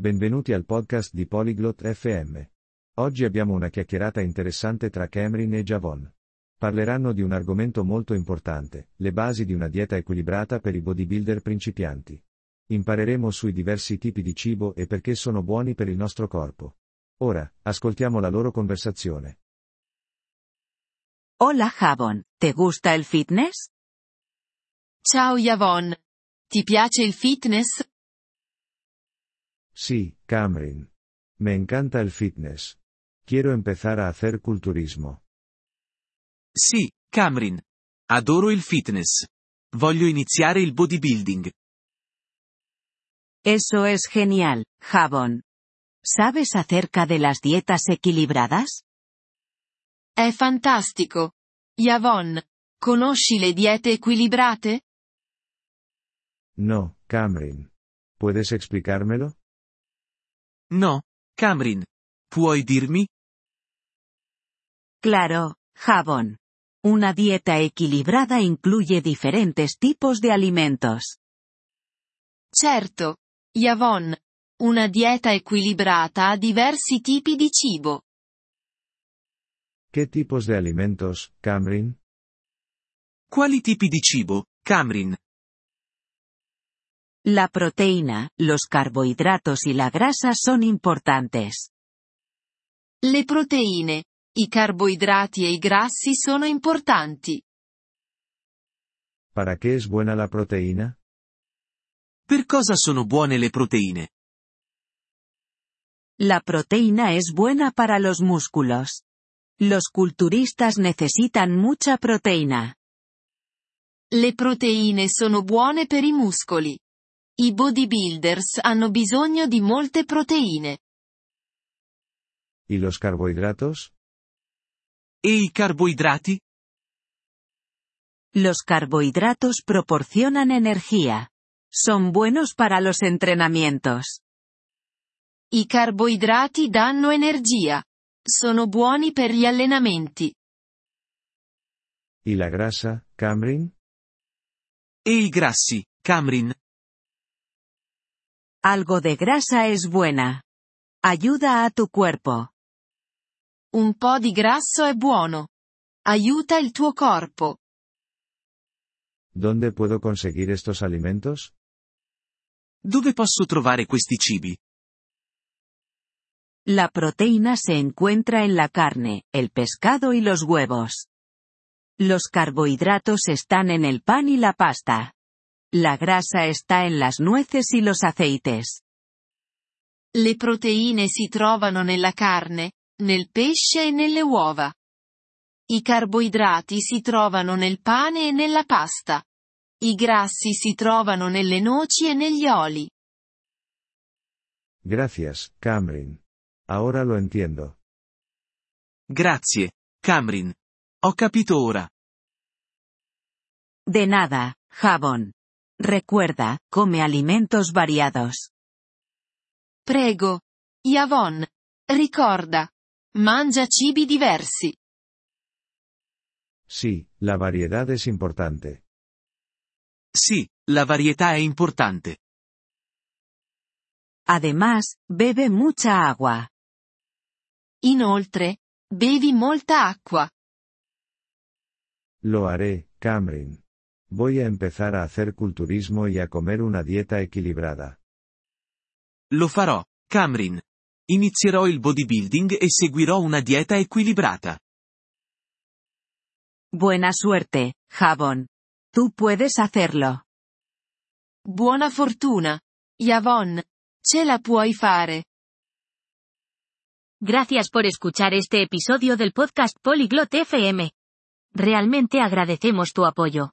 Benvenuti al podcast di Polyglot FM. Oggi abbiamo una chiacchierata interessante tra Cameron e Javon. Parleranno di un argomento molto importante, le basi di una dieta equilibrata per i bodybuilder principianti. Impareremo sui diversi tipi di cibo e perché sono buoni per il nostro corpo. Ora, ascoltiamo la loro conversazione. Hola Javon, ¿te gusta el fitness? Ciao Yavon. Ti piace il fitness? Sí, Cameron. Me encanta el fitness. Quiero empezar a hacer culturismo. Sì, Cameron. Adoro il fitness. Voglio iniziare il bodybuilding. Eso es genial, Javon. ¿Sabes acerca de las dietas equilibradas? È fantastico. Yavon. Conosci le diete equilibrate? No, Cameron. ¿Puedes explicármelo? No, Cameron. Puoi dirmi? Claro, Javon. Una dieta equilibrada incluye diferentes tipos de alimentos. Certo. Yavon. Una dieta equilibrata ha diversi tipi di cibo. ¿Qué tipos de alimentos, Cameron? Quali tipi di cibo, Cameron? La proteína, los carbohidratos y la grasa son importantes. Le proteine, i carboidrati e i grassi sono importanti. ¿Para qué es buena la proteína? Per cosa sono buone le proteine? La proteína es buena para los músculos. Los culturistas necesitan mucha proteína. Le proteine sono buone per i muscoli. I bodybuilders hanno bisogno di molte proteine. ¿Y los carbohidratos? E i carboidrati? Los carbohidratos proporcionan energía. Son buenos para los entrenamientos. I carboidrati danno energia. Sono buoni per gli allenamenti. ¿Y la grasa, Cameron? E i grassi, Cameron? Algo de grasa es buena. Ayuda a tu cuerpo. Un po' di grasso è buono. Aiuta il tuo corpo. ¿Dónde puedo conseguir estos alimentos? Dove posso trovare questi cibi? La proteína se encuentra en la carne, el pescado y los huevos. Los carbohidratos están en el pan y la pasta. La grasa está en las nueces y los aceites. Le proteine si trovano nella carne, nel pesce e nelle uova. I carboidrati si trovano nel pane e nella pasta. I grassi si trovano nelle noci e negli oli. Gracias, Cameron. Ahora lo entiendo. Grazie, Cameron. Ho capito ora. De nada, Javon. Recuerda, come alimentos variados. Prego. Yavon. Ricorda. Mangia cibi diversi. Sí, la variedad es importante. Sì, la varietà è importante. Además, bebe mucha agua. Inoltre, bevi molta acqua. Lo haré, Cameron. Voy a empezar a hacer culturismo y a comer una dieta equilibrada. Lo farò, Cameron. Inizierò il bodybuilding e seguirò una dieta equilibrata. Buena suerte, Javon. Tú puedes hacerlo. Buona fortuna. Yavon. Ce la puoi fare. Gracias por escuchar este episodio del podcast Polyglot FM. Realmente agradecemos tu apoyo.